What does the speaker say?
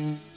Mm-hmm.